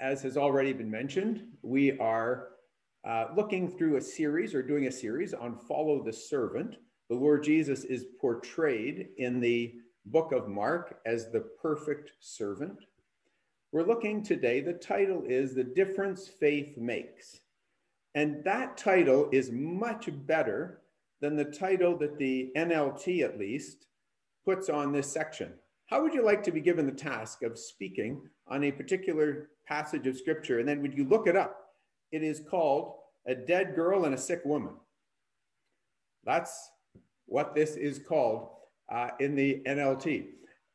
as has already been mentioned, we are uh, looking through a series or doing a series on Follow the Servant. The Lord Jesus is portrayed in the book of Mark as the perfect servant. We're looking today, the title is The Difference Faith Makes. And that title is much better than the title that the NLT, at least, puts on this section. How would you like to be given the task of speaking on a particular passage of scripture? And then would you look it up? It is called A Dead Girl and a Sick Woman. That's what this is called uh, in the NLT.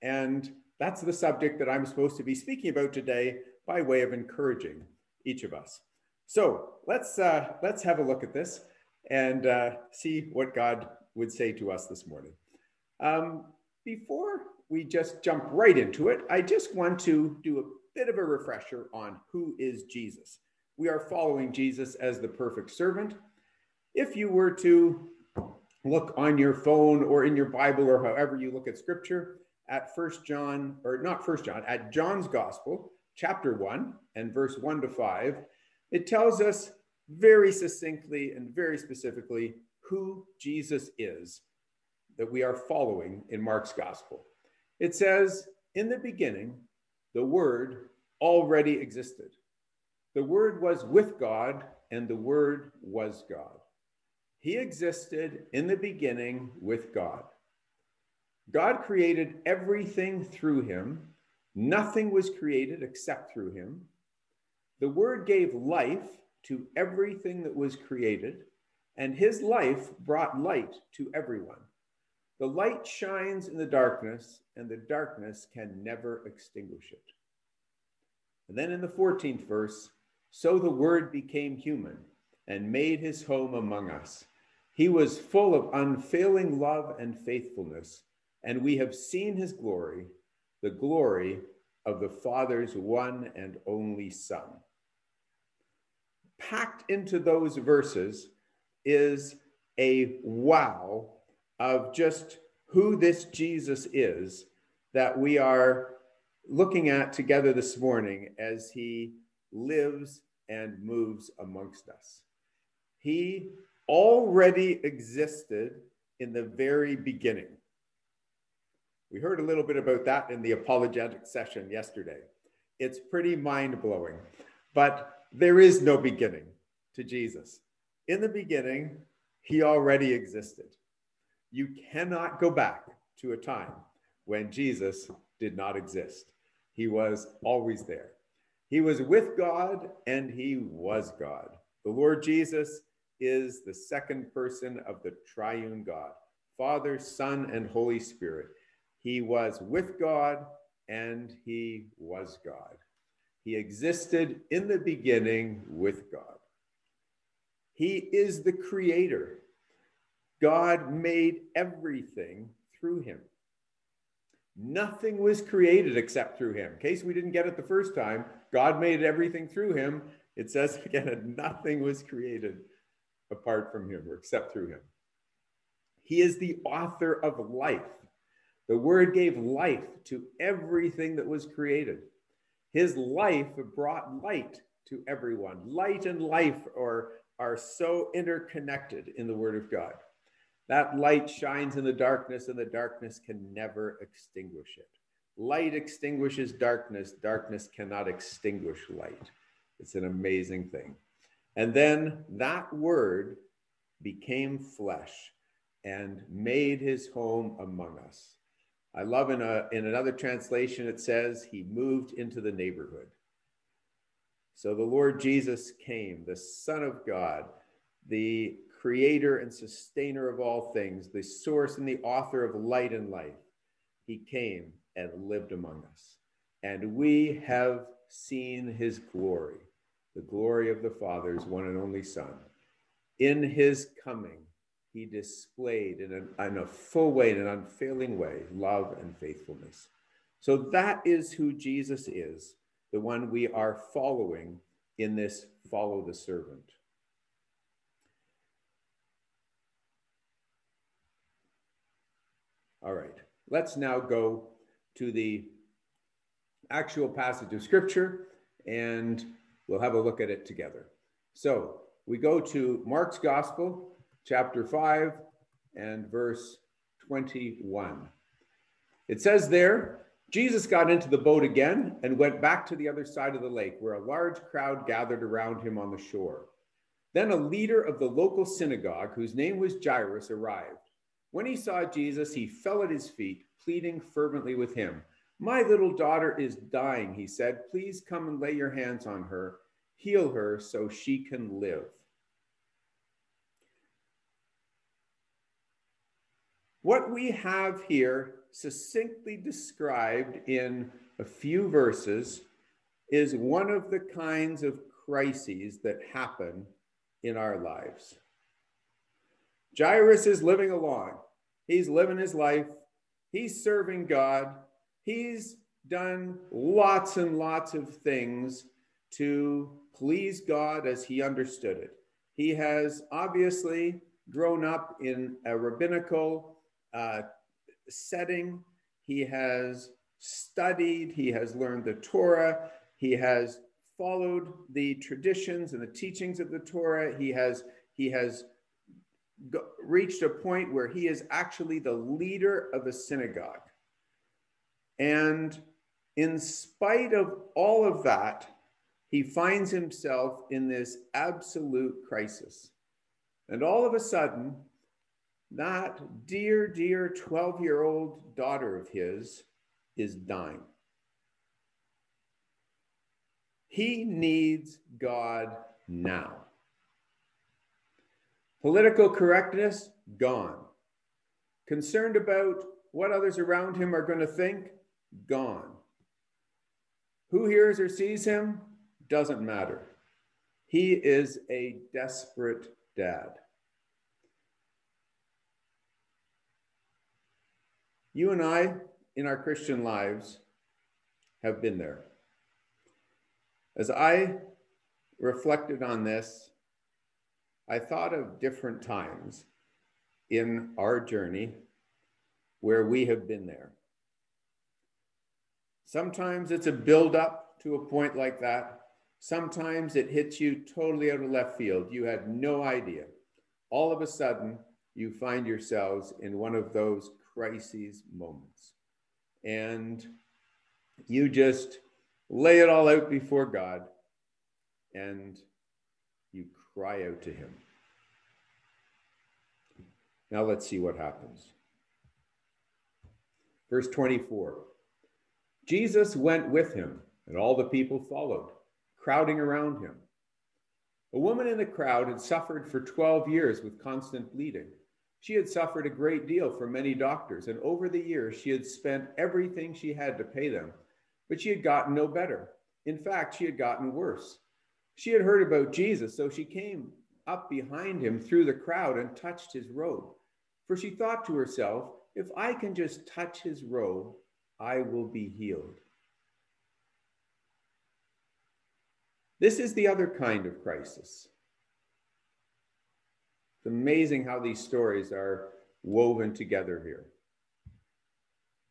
And that's the subject that I'm supposed to be speaking about today by way of encouraging each of us. So let's, uh, let's have a look at this and uh, see what God would say to us this morning. Um, before we just jump right into it, I just want to do a bit of a refresher on who is Jesus. We are following Jesus as the perfect servant. If you were to look on your phone or in your Bible or however you look at scripture at First John, or not First John, at John's Gospel, chapter 1 and verse 1 to 5, it tells us very succinctly and very specifically who Jesus is that we are following in Mark's gospel. It says, In the beginning, the Word already existed. The Word was with God, and the Word was God. He existed in the beginning with God. God created everything through him. Nothing was created except through him. The Word gave life to everything that was created, and his life brought light to everyone. The light shines in the darkness, and the darkness can never extinguish it. And then in the 14th verse, so the word became human and made his home among us. He was full of unfailing love and faithfulness, and we have seen his glory, the glory of the Father's one and only Son packed into those verses is a wow of just who this Jesus is that we are looking at together this morning as he lives and moves amongst us. He already existed in the very beginning. We heard a little bit about that in the apologetic session yesterday. It's pretty mind blowing. But there is no beginning to Jesus. In the beginning, he already existed. You cannot go back to a time when Jesus did not exist. He was always there. He was with God and he was God. The Lord Jesus is the second person of the triune God Father, Son, and Holy Spirit. He was with God and he was God. He existed in the beginning with God. He is the creator. God made everything through him. Nothing was created except through him. In case we didn't get it the first time, God made everything through him. It says again that nothing was created apart from him or except through him. He is the author of life. The word gave life to everything that was created. His life brought light to everyone. Light and life are, are so interconnected in the Word of God. That light shines in the darkness, and the darkness can never extinguish it. Light extinguishes darkness, darkness cannot extinguish light. It's an amazing thing. And then that word became flesh and made his home among us. I love in, a, in another translation, it says, He moved into the neighborhood. So the Lord Jesus came, the Son of God, the creator and sustainer of all things, the source and the author of light and life. He came and lived among us. And we have seen his glory, the glory of the Father's one and only Son. In his coming, he displayed in, in a full way, in an unfailing way, love and faithfulness. So that is who Jesus is, the one we are following in this follow the servant. All right, let's now go to the actual passage of scripture. and we'll have a look at it together. So we go to Mark's Gospel, chapter 5, and verse 21. It says there, Jesus got into the boat again and went back to the other side of the lake, where a large crowd gathered around him on the shore. Then a leader of the local synagogue, whose name was Jairus, arrived. When he saw Jesus, he fell at his feet, pleading fervently with him. My little daughter is dying, he said. Please come and lay your hands on her, heal her so she can live. What we have here, succinctly described in a few verses, is one of the kinds of crises that happen in our lives. Jairus is living along, he's living his life, he's serving God, he's done lots and lots of things to please God as he understood it. He has obviously grown up in a rabbinical uh, setting. He has studied, he has learned the Torah, he has followed the traditions and the teachings of the Torah. He has he has reached a point where he is actually the leader of a synagogue. And in spite of all of that, he finds himself in this absolute crisis. And all of a sudden, that dear, dear 12 year old daughter of his is dying. He needs God now. Political correctness, gone. Concerned about what others around him are going to think, gone. Who hears or sees him, doesn't matter. He is a desperate dad. You and I, in our Christian lives, have been there. As I reflected on this, I thought of different times in our journey where we have been there. Sometimes it's a build up to a point like that. Sometimes it hits you totally out of left field. You had no idea. All of a sudden, you find yourselves in one of those crises moments. And you just lay it all out before God and cry out to Him. Now let's see what happens. Verse 24 Jesus went with him, and all the people followed, crowding around him. A woman in the crowd had suffered for 12 years with constant bleeding. She had suffered a great deal from many doctors, and over the years she had spent everything she had to pay them but she had gotten no better. In fact, she had gotten worse. She had heard about Jesus, so she came up behind him through the crowd and touched his robe. For she thought to herself, if I can just touch his robe, I will be healed. This is the other kind of crisis. It's amazing how these stories are woven together here.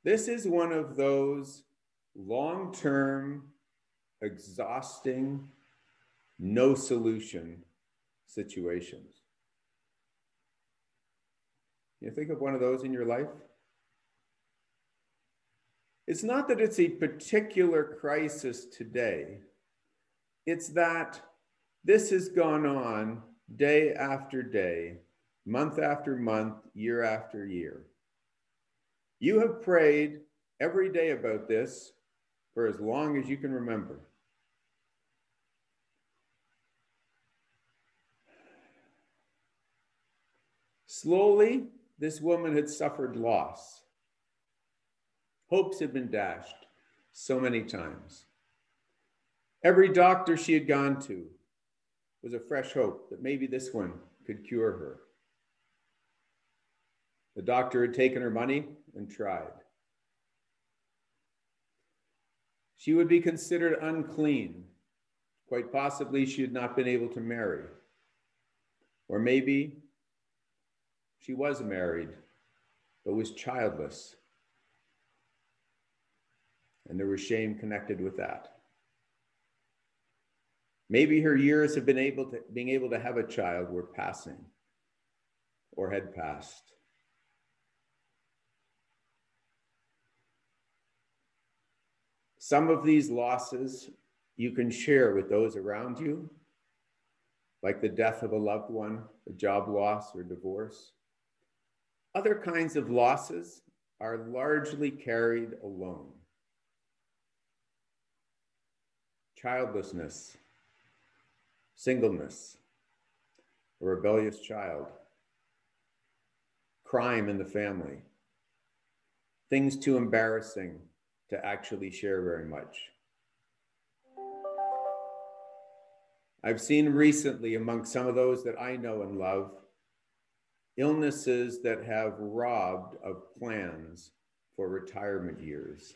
This is one of those long term, exhausting, no solution situations. You think of one of those in your life? It's not that it's a particular crisis today, it's that this has gone on day after day, month after month, year after year. You have prayed every day about this for as long as you can remember. Slowly, this woman had suffered loss. Hopes had been dashed so many times. Every doctor she had gone to was a fresh hope that maybe this one could cure her. The doctor had taken her money and tried. she would be considered unclean. Quite possibly, she had not been able to marry. Or maybe she was married, but was childless. And there was shame connected with that. Maybe her years of been able to, being able to have a child were passing or had passed. Some of these losses you can share with those around you, like the death of a loved one, a job loss, or divorce. Other kinds of losses are largely carried alone. Childlessness, singleness, a rebellious child, crime in the family, things too embarrassing to actually share very much. I've seen recently among some of those that I know and love illnesses that have robbed of plans for retirement years.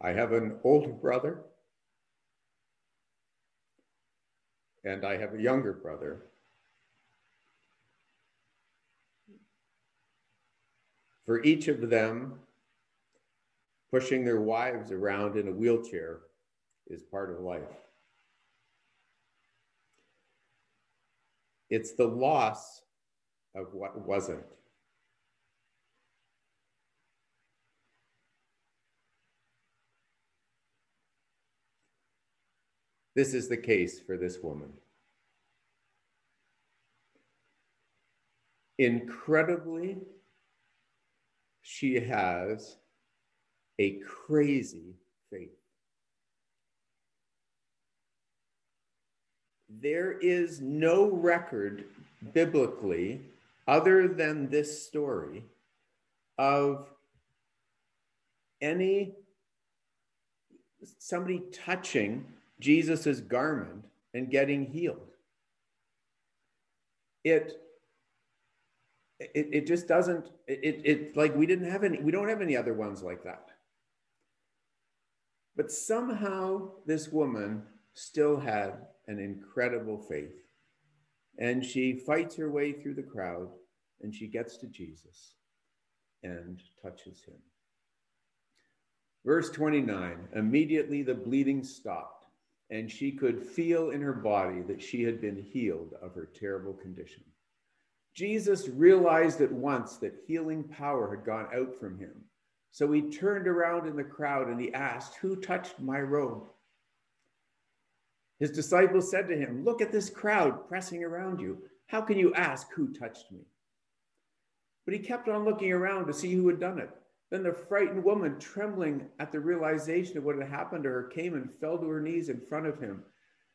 I have an older brother and I have a younger brother. For each of them, pushing their wives around in a wheelchair is part of life. It's the loss of what wasn't. This is the case for this woman. Incredibly, she has a crazy faith. There is no record biblically, other than this story, of any somebody touching Jesus's garment and getting healed. It it, it just doesn't it, it like we didn't have any we don't have any other ones like that but somehow this woman still had an incredible faith and she fights her way through the crowd and she gets to jesus and touches him verse 29 immediately the bleeding stopped and she could feel in her body that she had been healed of her terrible condition. Jesus realized at once that healing power had gone out from him. So he turned around in the crowd and he asked, Who touched my robe? His disciples said to him, Look at this crowd pressing around you. How can you ask who touched me? But he kept on looking around to see who had done it. Then the frightened woman, trembling at the realization of what had happened to her, came and fell to her knees in front of him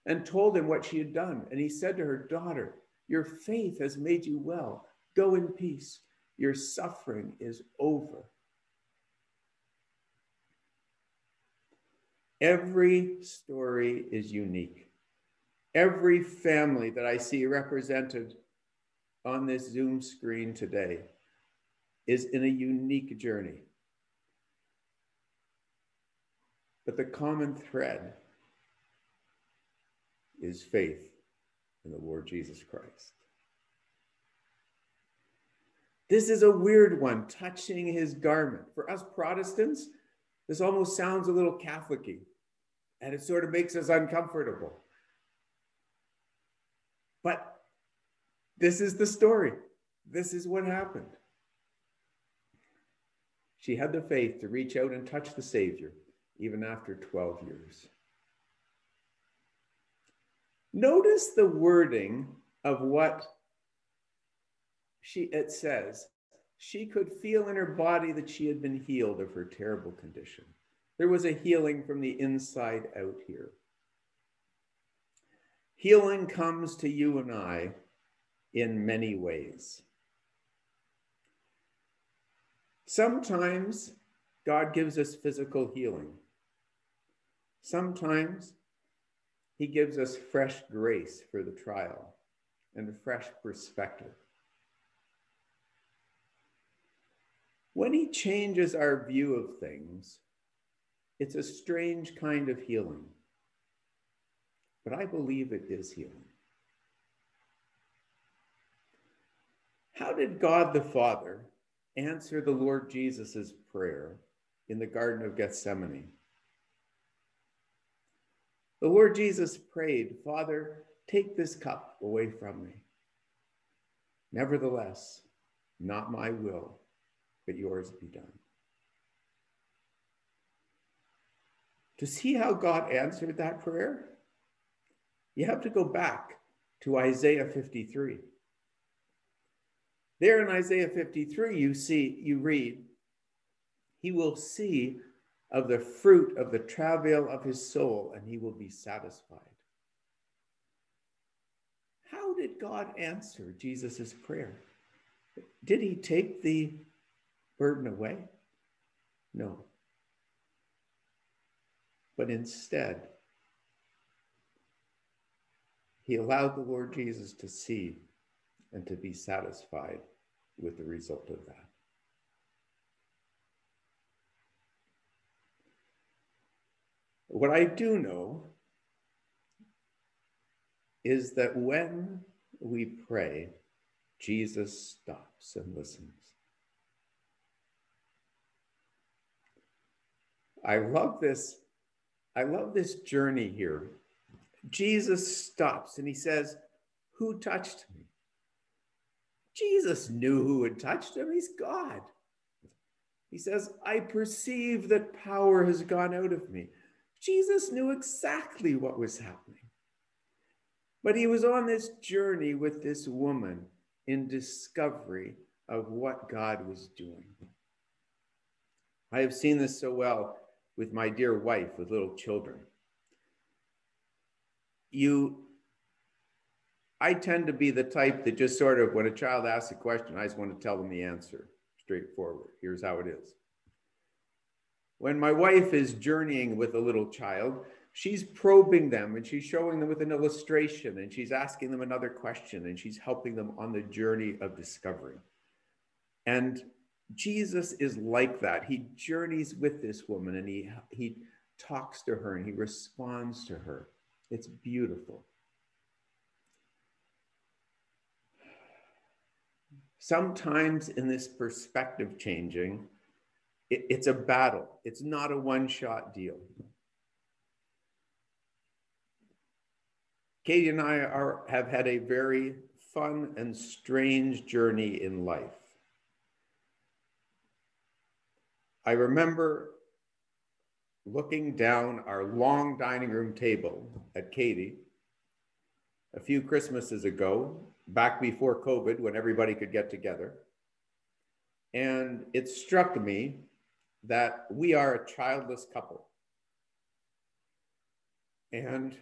and told him what she had done. And he said to her, Daughter, your faith has made you well. Go in peace. Your suffering is over. Every story is unique. Every family that I see represented on this Zoom screen today is in a unique journey. But the common thread is faith in the Lord Jesus Christ. This is a weird one, touching his garment. For us Protestants, this almost sounds a little Catholic and it sort of makes us uncomfortable. But this is the story. This is what happened. She had the faith to reach out and touch the Savior even after 12 years. Notice the wording of what she it says. She could feel in her body that she had been healed of her terrible condition. There was a healing from the inside out here. Healing comes to you and I in many ways. Sometimes God gives us physical healing. Sometimes he gives us fresh grace for the trial and a fresh perspective. When he changes our view of things, it's a strange kind of healing. But I believe it is healing. How did God the Father answer the Lord Jesus' prayer in the Garden of Gethsemane? The Lord Jesus prayed, Father, take this cup away from me. Nevertheless, not my will, but yours be done. To see how God answered that prayer, you have to go back to Isaiah 53. There in Isaiah 53, you see, you read, He will see of the fruit of the travail of his soul, and he will be satisfied. How did God answer Jesus' prayer? Did he take the burden away? No. But instead, he allowed the Lord Jesus to see and to be satisfied with the result of that. What I do know is that when we pray, Jesus stops and listens. I love this. I love this journey here. Jesus stops and he says, Who touched me? Jesus knew who had touched him. He's God. He says, I perceive that power has gone out of me. Jesus knew exactly what was happening. But he was on this journey with this woman in discovery of what God was doing. I have seen this so well with my dear wife with little children. You, I tend to be the type that just sort of, when a child asks a question, I just want to tell them the answer straightforward. Here's how it is. When my wife is journeying with a little child, she's probing them and she's showing them with an illustration and she's asking them another question and she's helping them on the journey of discovery. And Jesus is like that. He journeys with this woman and he, he talks to her and he responds to her. It's beautiful. Sometimes in this perspective changing, it, it's a battle. It's not a one shot deal. Katie and I are, have had a very fun and strange journey in life. I remember looking down our long dining room table at Katie a few Christmases ago, back before COVID, when everybody could get together. And it struck me that we are a childless couple. And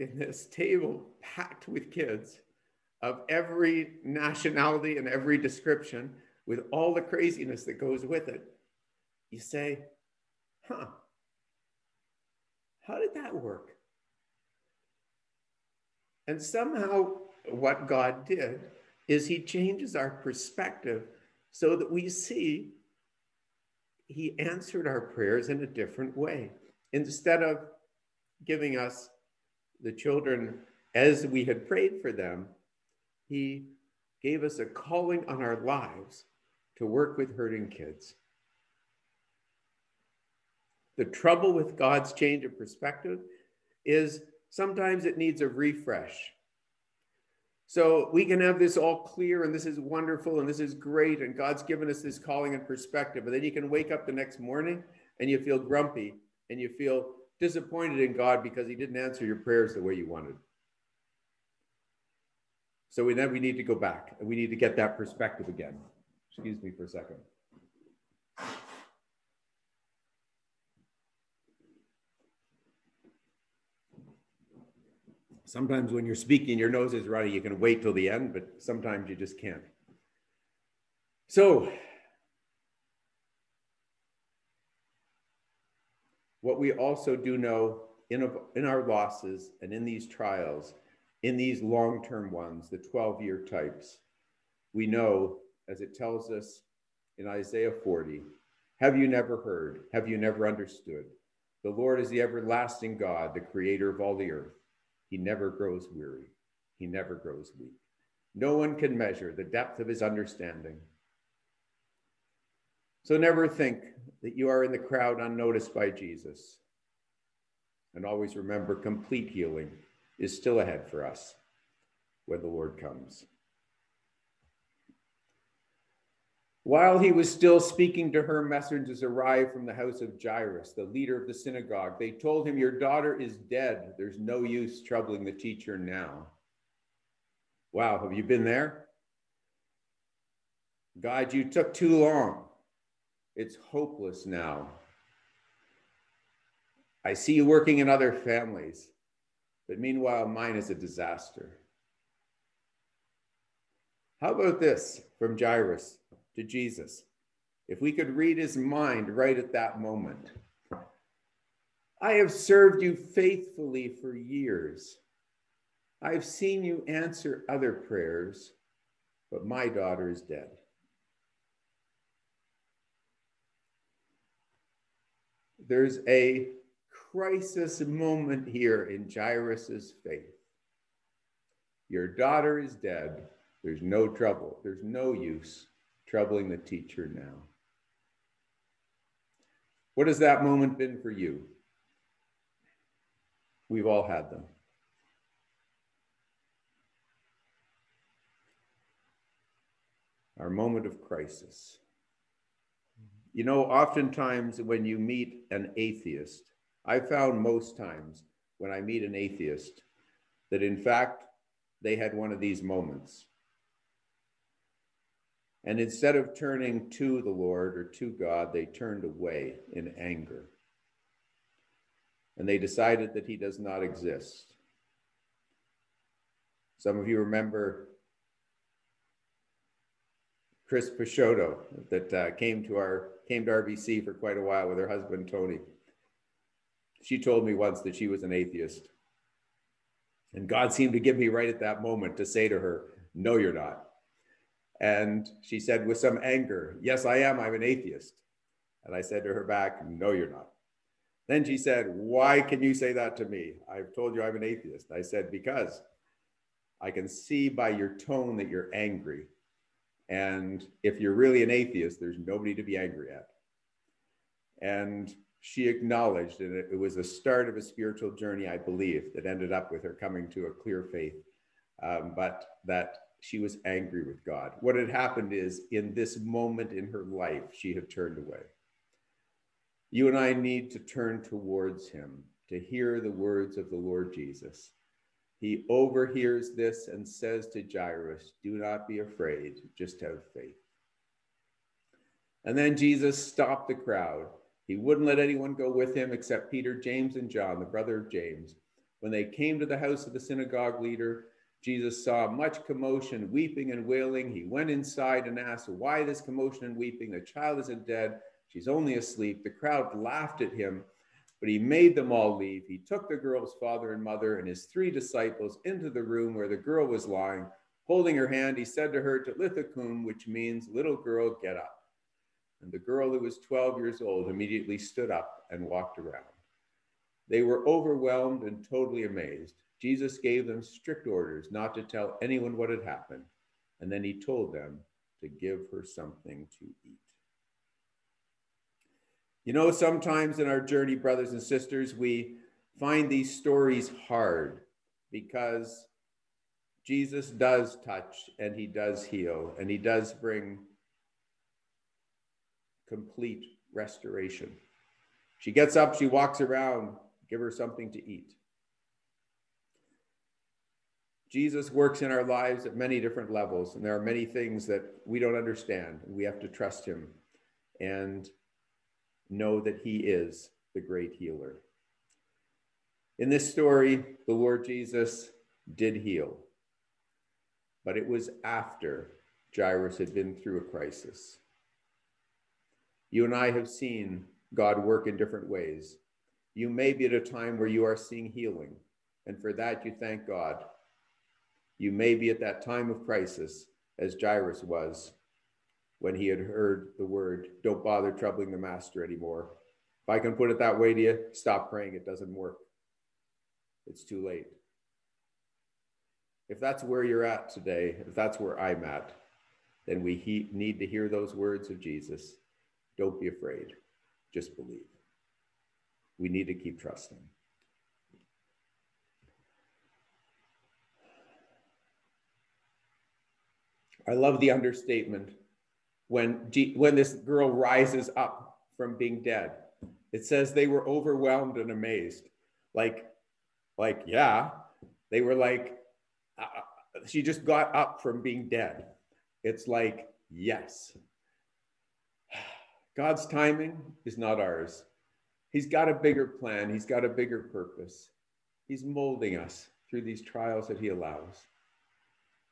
in this table packed with kids of every nationality and every description, with all the craziness that goes with it, you say, huh, how did that work? And somehow, what God did is He changes our perspective so that we see he answered our prayers in a different way. Instead of giving us the children as we had prayed for them, he gave us a calling on our lives to work with hurting kids. The trouble with God's change of perspective is sometimes it needs a refresh. So we can have this all clear and this is wonderful and this is great and God's given us this calling and perspective. But then you can wake up the next morning and you feel grumpy and you feel disappointed in God because he didn't answer your prayers the way you wanted. So then we need to go back and we need to get that perspective again. Excuse me for a second. Sometimes when you're speaking, your nose is running, you can wait till the end, but sometimes you just can't. So, what we also do know in, in our losses and in these trials, in these long term ones, the 12 year types, we know, as it tells us in Isaiah 40, have you never heard? Have you never understood? The Lord is the everlasting God, the creator of all the earth. He never grows weary. He never grows weak. No one can measure the depth of his understanding. So never think that you are in the crowd unnoticed by Jesus. And always remember complete healing is still ahead for us when the Lord comes. While he was still speaking to her, messengers arrived from the house of Jairus, the leader of the synagogue. They told him, Your daughter is dead. There's no use troubling the teacher now. Wow, have you been there? God, you took too long. It's hopeless now. I see you working in other families, but meanwhile, mine is a disaster. How about this from Jairus to Jesus? If we could read his mind right at that moment. I have served you faithfully for years. I've seen you answer other prayers, but my daughter is dead. There's a crisis moment here in Jairus's faith. Your daughter is dead. There's no trouble. There's no use troubling the teacher now. What has that moment been for you? We've all had them. Our moment of crisis. You know, oftentimes when you meet an atheist, I found most times when I meet an atheist that in fact they had one of these moments. And instead of turning to the Lord or to God, they turned away in anger. And they decided that he does not exist. Some of you remember Chris Peixoto that uh, came to our came to RBC for quite a while with her husband Tony. She told me once that she was an atheist. And God seemed to give me right at that moment to say to her, No, you're not. And she said with some anger, Yes, I am. I'm an atheist. And I said to her back, No, you're not. Then she said, Why can you say that to me? I've told you I'm an atheist. I said, Because I can see by your tone that you're angry. And if you're really an atheist, there's nobody to be angry at. And she acknowledged, and it, was the start of a spiritual journey, I believe, that ended up with her coming to a clear faith, um, but that she was angry with God. What had happened is, in this moment in her life, she had turned away. You and I need to turn towards him to hear the words of the Lord Jesus. He overhears this and says to Jairus, Do not be afraid, just have faith. And then Jesus stopped the crowd. He wouldn't let anyone go with him except Peter, James, and John, the brother of James. When they came to the house of the synagogue leader, Jesus saw much commotion, weeping and wailing. He went inside and asked, Why this commotion and weeping? The child isn't dead. She's only asleep. The crowd laughed at him, but he made them all leave. He took the girl's father and mother and his three disciples into the room where the girl was lying. Holding her hand, he said to her, Talitha which means, Little girl, get up. And the girl, who was 12 years old, immediately stood up and walked around. They were overwhelmed and totally amazed. Jesus gave them strict orders not to tell anyone what had happened, and then he told them to give her something to eat. You know, sometimes in our journey, brothers and sisters, we find these stories hard because Jesus does touch and he does heal and he does bring complete restoration. She gets up, she walks around, give her something to eat. Jesus works in our lives at many different levels, and there are many things that we don't understand. We have to trust him and know that he is the great healer. In this story, the Lord Jesus did heal, but it was after Jairus had been through a crisis. You and I have seen God work in different ways. You may be at a time where you are seeing healing, and for that you thank God. You may be at that time of crisis, as Jairus was when he had heard the word, Don't bother troubling the master anymore. If I can put it that way to you, stop praying. It doesn't work. It's too late. If that's where you're at today, if that's where I'm at, then we he- need to hear those words of Jesus. Don't be afraid, just believe. We need to keep trusting. I love the understatement when, when this girl rises up from being dead. It says they were overwhelmed and amazed. Like, like, yeah, they were like, uh, uh, she just got up from being dead. It's like, yes. God's timing is not ours. He's got a bigger plan, He's got a bigger purpose. He's molding us through these trials that He allows.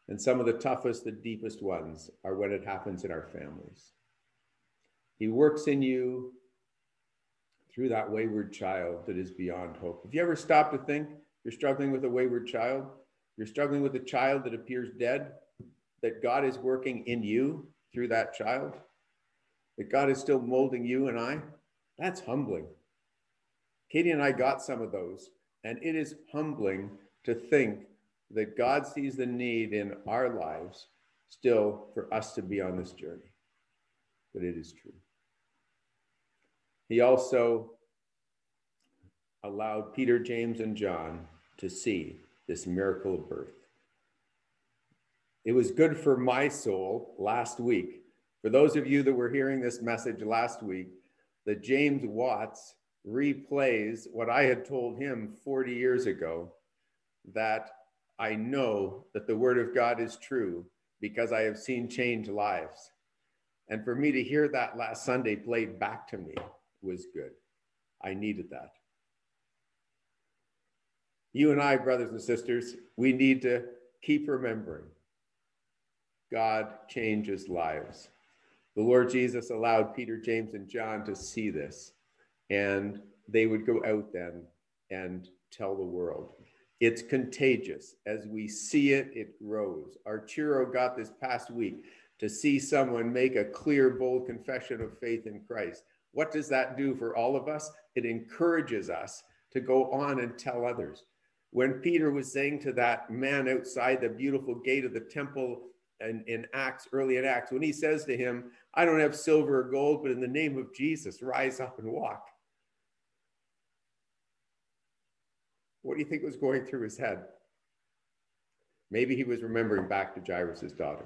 And some of the toughest, the deepest ones are when it happens in our families. He works in you through that wayward child that is beyond hope. Have you ever stopped to think you're struggling with a wayward child? You're struggling with a child that appears dead, that God is working in you through that child, that God is still molding you and I? That's humbling. Katie and I got some of those, and it is humbling to think that God sees the need in our lives still for us to be on this journey. But it is true. He also allowed Peter, James, and John to see this miracle of birth. It was good for my soul last week. For those of you that were hearing this message last week, that James Watts replays what I had told him 40 years ago that I know that the word of God is true because I have seen change lives. And for me to hear that last Sunday played back to me was good. I needed that. You and I, brothers and sisters, we need to keep remembering God changes lives. The Lord Jesus allowed Peter, James, and John to see this, and they would go out then and tell the world. It's contagious. As we see it, it grows. Arturo got this past week to see someone make a clear, bold confession of faith in Christ. What does that do for all of us? It encourages us to go on and tell others. When Peter was saying to that man outside the beautiful gate of the temple in, in Acts, early in Acts, when he says to him, I don't have silver or gold, but in the name of Jesus, rise up and walk. What do you think was going through his head? Maybe he was remembering back to Jairus' daughter.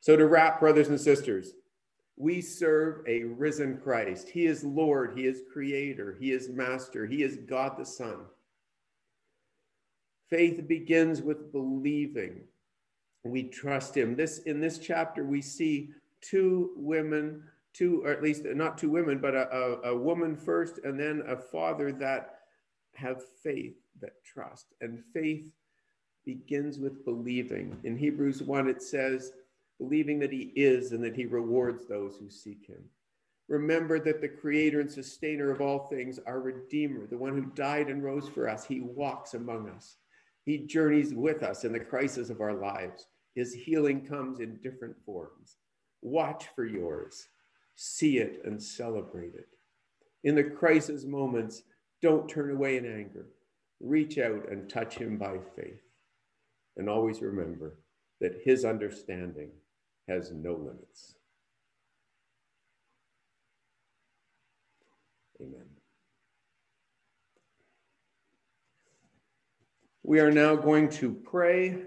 So, to wrap, brothers and sisters, we serve a risen Christ. He is Lord, He is Creator, He is Master, He is God the Son. Faith begins with believing. We trust Him. This in this chapter, we see two women, two, or at least not two women, but a, a, a woman first, and then a father that have faith, that trust. And faith begins with believing. In Hebrews 1, it says, believing that he is and that he rewards those who seek him. Remember that the creator and sustainer of all things, our redeemer, the one who died and rose for us, he walks among us. He journeys with us in the crisis of our lives. His healing comes in different forms. Watch for yours, see it and celebrate it. In the crisis moments, don't turn away in anger. Reach out and touch him by faith. And always remember that his understanding has no limits. Amen. We are now going to pray